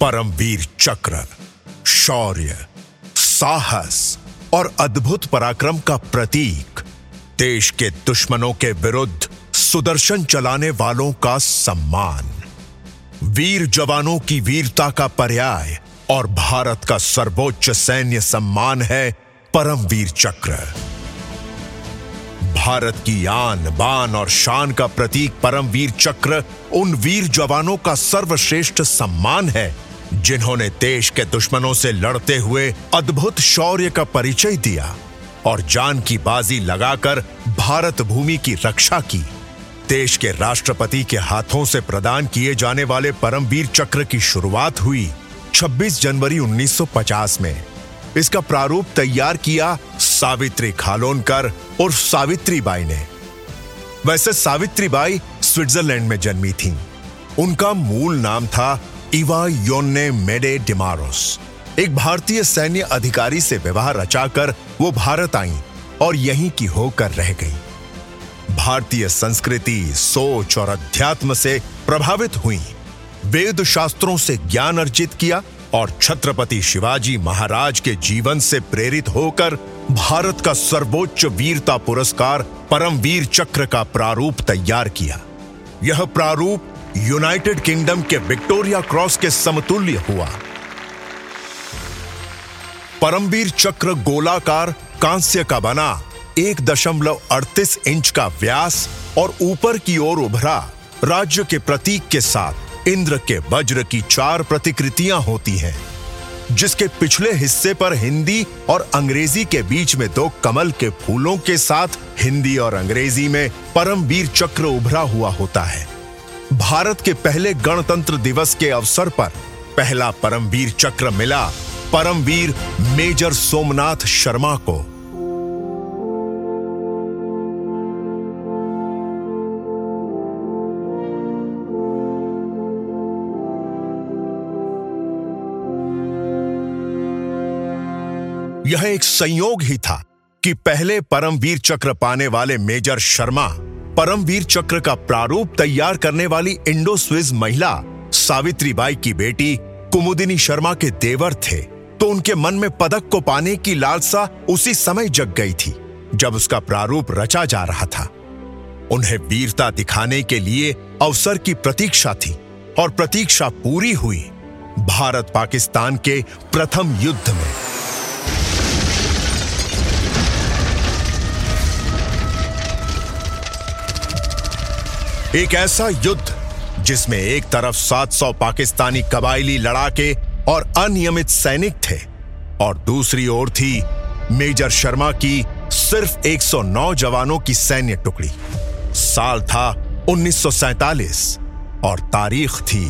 परमवीर चक्र, शौर्य, साहस और अद्भुत पराक्रम का प्रतीक, देश के दुश्मनों के विरुद्ध सुदर्शन चलाने वालों का सम्मान। वीर जवानों की वीरता का पर्याय और भारत का सर्वोच्च सैन्य सम्मान है परमवीर चक्र। भारत की आन बान और शान का प्रतीक परमवीर चक्र, उन वीर जवानों का सर्वश्रेष्ठ सम्मान है, जिन्होंने देश के दुश्मनों से लड़ते हुए अद्भुत शौर्य का परिचय दिया और जान की बाजी लगाकर भारत भूमि की रक्षा की। देश के राष्ट्रपति के हाथों से प्रदान किए जाने वाले परमवीर चक्र की शुरुआत हुई 26 जनवरी 1950 में। इसका प्रारूप तैयार किया सावित्री खालोनकर और सावित्री बाई ने। वैसे सावित्री बाई स्विट्जरलैंड में जन्मी थीं। उनका मूल नाम था इवा योन्ने मेडे डिमारोस। एक भारतीय सैन्य अधिकारी से विवाह रचाकर वो भारत आई और यहीं की होकर रह गई। भारतीय संस्कृति, सोच और अध्यात्म से प्रभावित हुई। वेद शास्त्रों से ज्ञान अर्जित किया और छत्रपति शिवाजी महाराज के जीवन से प्रेरित होकर भारत का सर्वोच्च वीरता पुरस्कार परमवीर चक्र का प्रारूप तैयार किया। यह प्रारूप यूनाइटेड किंगडम के विक्टोरिया क्रॉस के समतुल्य हुआ। परमवीर चक्र गोलाकार कांस्य का बना, एक दशमलव अड़तीस इंच का व्यास और ऊपर की ओर उभरा, राज्य के प्रतीक के साथ इंद्र के वज्र की चार प्रतिकृतियाँ होती हैं। जिसके पिछले हिस्से पर हिंदी और अंग्रेज़ी के बीच में दो कमल के फूलों के साथ हिंदी और अंग्रेज़ी में परमवीर चक्र उभरा हुआ होता है। भारत के पहले गणतंत्र दिवस के अवसर पर पहला परमवीर चक्र मिला। परमवीर मेजर सोमनाथ शर्मा को। यह एक संयोग ही था कि पहले परमवीर चक्र पाने वाले मेजर शर्मा परमवीर चक्र का प्रारूप तैयार करने वाली इंडो स्विज महिला सावित्री बाई की बेटी, कुमुदिनी शर्मा के देवर थे। तो उनके मन में पदक को पाने की लालसा उसी समय जग गई थी, जब उसका प्रारूप रचा जा रहा था। उन्हें वीरता दिखाने के लिए अवसर की प्रतीक्षा थी और प्रतीक्षा पूरी हुई। भारत पाकिस्तान के प्रथम युद्ध में। एक ऐसा युद्ध जिसमें एक तरफ़ 700 पाकिस्तानी कबायली लड़ाके और अनियमित सैनिक थे और दूसरी ओर थी मेजर शर्मा की सिर्फ़ 109 जवानों की सैन्य टुकड़ी। साल था 1947 और तारीख थी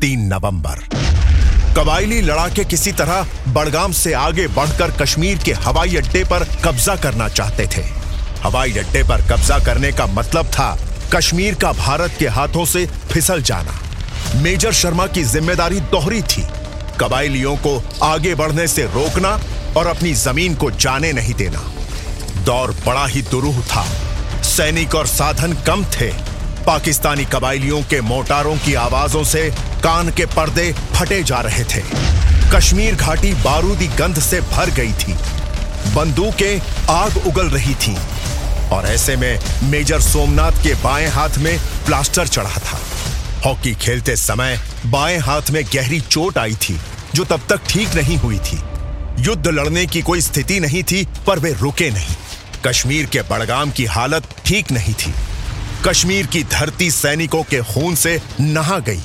3 नवंबर। कबायली लड़ाके किसी तरह बड़गाम से आगे बढ़कर कश्मीर के हवाई अड्डे पर कब्जा करना चाहते थे। हवाई अड्डे पर कब्जा करने का मतलब था कश्मीर का भारत के हाथों से फिसल जाना। मेजर शर्मा की ज़िम्मेदारी दोहरी थी। कबायलियों को आगे बढ़ने से रोकना और अपनी ज़मीन को जाने नहीं देना। दौर बड़ा ही दुरूह था। सैनिक और साधन कम थे। पाकिस्तानी कबायलियों के मोटारों की आवाजों से कान के पर्दे फटे जा रहे थे। कश्मीर घाटी बारूदी गंध से भर गई थी। बंदूकें आग उगल रही थीं। और ऐसे में मेजर सोमनाथ के बाएँ हाथ में प्लास्टर चढ़ा था। हॉकी खेलते समय बाएँ हाथ में गहरी चोट आई थी, जो तब तक ठीक नहीं हुई थी। युद्ध लड़ने की कोई स्थिति नहीं थी, पर वे रुके नहीं। कश्मीर के बड़गाम की हालत ठीक नहीं थी। कश्मीर की धरती सैनिकों के खून से नहा गई।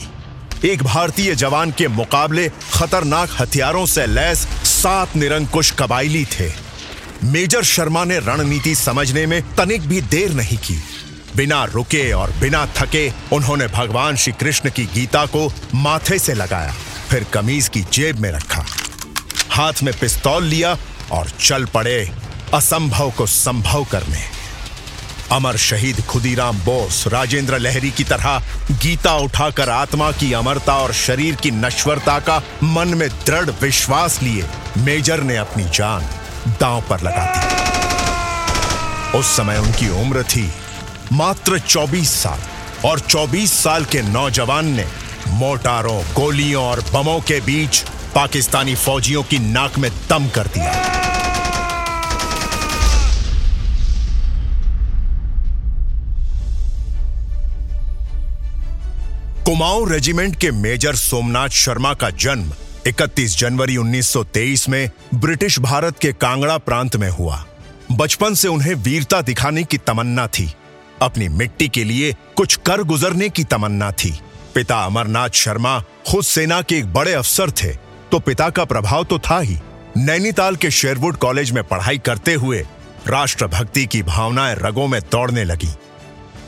एक भारतीय जवान के मुकाबले खतरनाक हथियारों से लैस सात निरंकुश कबाइली थे। मेजर शर्मा ने रणनीति समझने में तनिक भी देर नहीं की। बिना रुके और बिना थके उन्होंने भगवान श्री कृष्ण की गीता को माथे से लगाया, फिर कमीज की जेब में रखा। हाथ में पिस्तौल लिया और चल पड़े असंभव को संभव करने। अमर शहीद खुदीराम बोस, राजेंद्र लहरी की तरह गीता उठाकर आत्मा की अमरता और शरीर की नश्वरता का मन में दृढ़ विश्वास लिए मेजर ने अपनी जान दांव पर लगा दी उस समय उनकी उम्र थी मात्र 24 साल और 24 साल के नौजवान ने मोटारों गोलियों और बमों के बीच पाकिस्तानी फौजियों की नाक में दम कर दिया। कुमाऊं रेजिमेंट के मेजर सोमनाथ शर्मा का जन्म 31 जनवरी 1923 में ब्रिटिश भारत के कांगड़ा प्रांत में हुआ। बचपन से उन्हें वीरता दिखाने की तमन्ना थी। अपनी मिट्टी के लिए कुछ कर गुजरने की तमन्ना थी। पिता अमरनाथ शर्मा खुद सेना के एक बड़े अफसर थे तो पिता का प्रभाव तो था ही। नैनीताल के शेरवुड कॉलेज में पढ़ाई करते हुए राष्ट्रभक्ति की भावनाएँ रगों में दौड़ने लगी।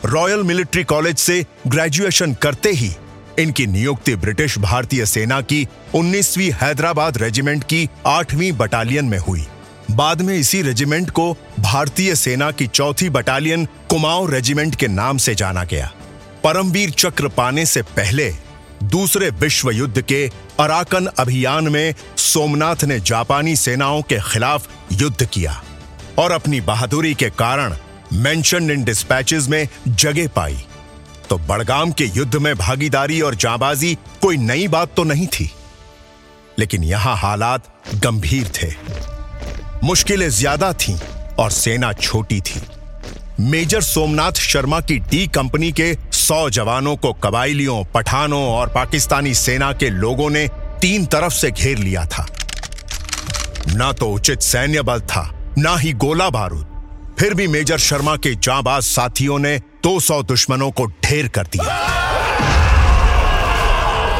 रॉयल मिलिट्री कॉलेज से ग्रेजुएशन करते ही इनकी नियुक्ति ब्रिटिश भारतीय सेना की 19वीं हैदराबाद रेजिमेंट की आठवीं बटालियन में हुई। बाद में इसी रेजिमेंट को भारतीय सेना की चौथी बटालियन कुमाऊं रेजिमेंट के नाम से जाना गया। परमवीर चक्र पाने से पहले दूसरे विश्व युद्ध के अराकन अभियान में सोमनाथ ने जापानी सेनाओं के खिलाफ युद्ध किया और अपनी बहादुरी के कारण मेंशन इन डिस्पैचेस में जगह पाई। तो बड़गाम के युद्ध में भागीदारी और जाबाजी कोई नई बात तो नहीं थी। लेकिन यहाँ हालात गंभीर थे। मुश्किलें ज़्यादा थीं और सेना छोटी थी। मेजर सोमनाथ शर्मा की डी कंपनी के सौ जवानों को कबाइलियों, पठानों और पाकिस्तानी सेना के लोगों ने तीन तरफ़ से घेर लिया था। ना तो उचित सैन्य बल था, ना ही गोला बारूद। फिर भी मेजर शर्मा के जाबाज साथियों ने 200 दुश्मनों को ढेर कर दिया।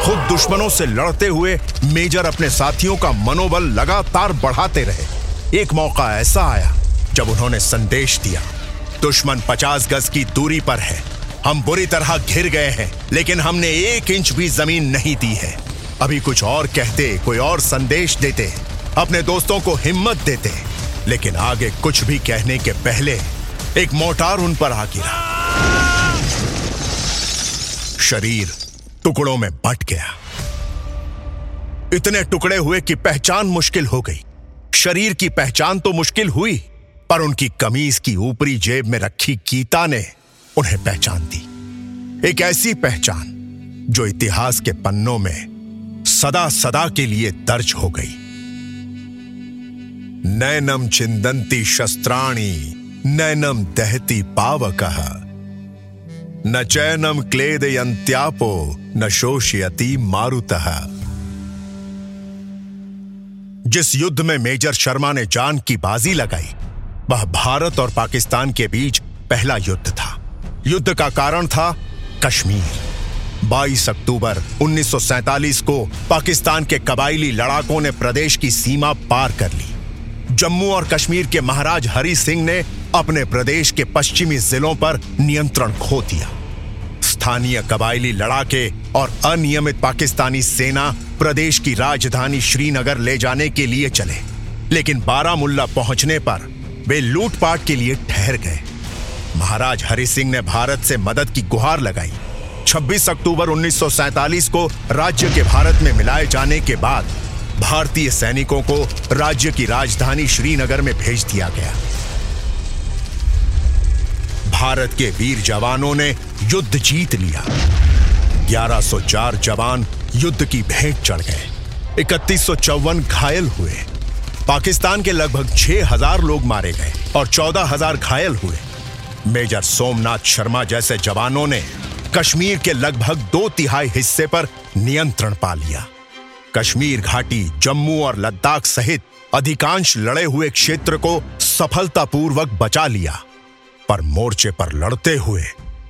खुद दुश्मनों से लड़ते हुए मेजर अपने साथियों का मनोबल लगातार बढ़ाते रहे। एक मौका ऐसा आया, जब उन्होंने संदेश दिया, दुश्मन 50 गज की दूरी पर है। हम बुरी तरह घिर गए हैं, लेकिन हमने एक इंच भी ज़मीन नहीं दी है। अभी कुछ और कहते, कोई और संदेश देते, अपने दोस्तों को हिम्मत देते। लेकिन आगे कुछ भी कहने के पहले, एक मोटार उन पर आ गिरा। शरीर टुकड़ों में बट गया। इतने टुकड़े हुए कि पहचान मुश्किल हो गई। शरीर की पहचान तो मुश्किल हुई, पर उनकी कमीज की ऊपरी जेब में रखी गीता ने उन्हें पहचान दी। एक ऐसी पहचान जो इतिहास के पन्नों में सदा सदा के लिए दर्ज हो गई। नैनम चिंदंती शस्त्राणी, नैनम दहती पावक। न चैनम क्लेदयंत्यापो न शोषयति मारुतः। जिस युद्ध में मेजर शर्मा ने जान की बाजी लगाई, वह भारत और पाकिस्तान के बीच पहला युद्ध था। युद्ध का कारण था कश्मीर। 22 अक्टूबर 1947 को पाकिस्तान के कबाइली लड़ाकों ने प्रदेश की सीमा पार कर ली। जम्मू और कश्मीर के महाराज हरि सिंह ने अपने प्रदेश के पश्चिमी जिलों पर नियंत्रण खो दिया। स्थानीय कबाइली लड़ाके और अनियमित पाकिस्तानी सेना प्रदेश की राजधानी श्रीनगर ले जाने के लिए चले, लेकिन बारामुल्ला पहुँचने पर वे लूटपाट के लिए ठहर गए। महाराज हरि सिंह ने भारत से मदद की गुहार लगाई। 26 अक्टूबर 1947 को राज्य के भारत में मिलाए जाने के बाद भारतीय सैनिकों को राज्य की राजधानी श्रीनगर में भेज दिया गया। भारत के वीर जवानों ने युद्ध जीत लिया। 1104 जवान युद्ध की भेंट चढ़ गए। इकतीस घायल हुए। पाकिस्तान के लगभग 6000 लोग मारे गए और 14000 घायल हुए। मेजर सोमनाथ शर्मा जैसे जवानों ने कश्मीर के लगभग दो तिहाई हिस्से पर नियंत्रण पा लिया। कश्मीर घाटी, जम्मू और लद्दाख सहित अधिकांश लड़े हुए क्षेत्र को सफलतापूर्वक बचा लिया। पर मोर्चे पर लड़ते हुए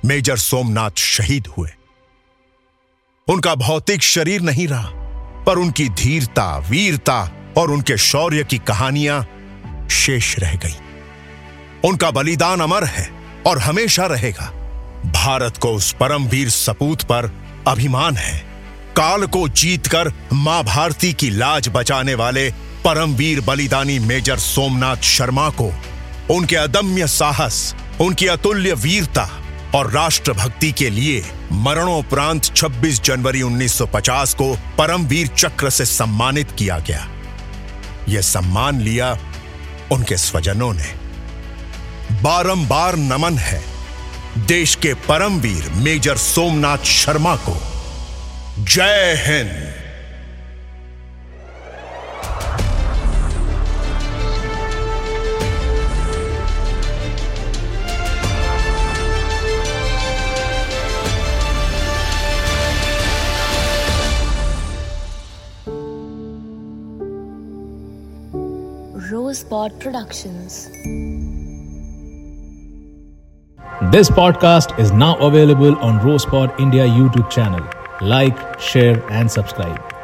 मेजर सोमनाथ शहीद हुए। उनका भौतिक शरीर नहीं रहा, पर उनकी धीरता, वीरता और उनके शौर्य की कहानियाँ शेष रह गई। उनका बलिदान अमर है और हमेशा रहेगा। भारत को उस परमवीर सपूत पर अभिमान है। काल को जीतकर माँ भारती की लाज बचाने वाले परमवीर बलिदानी मेजर सोमनाथ शर्मा को उनके अदम्य साहस उनकी अतुल्य वीरता और राष्ट्रभक्ति के लिए मरणोपरांत 26 जनवरी 1950 को परमवीर चक्र से सम्मानित किया गया। यह सम्मान लिया उनके स्वजनों ने। बारंबार नमन है देश के परमवीर मेजर सोमनाथ शर्मा को। जय Hind. Rosebud Productions. This podcast is now available on Rosepod India YouTube channel. Like, share, and subscribe.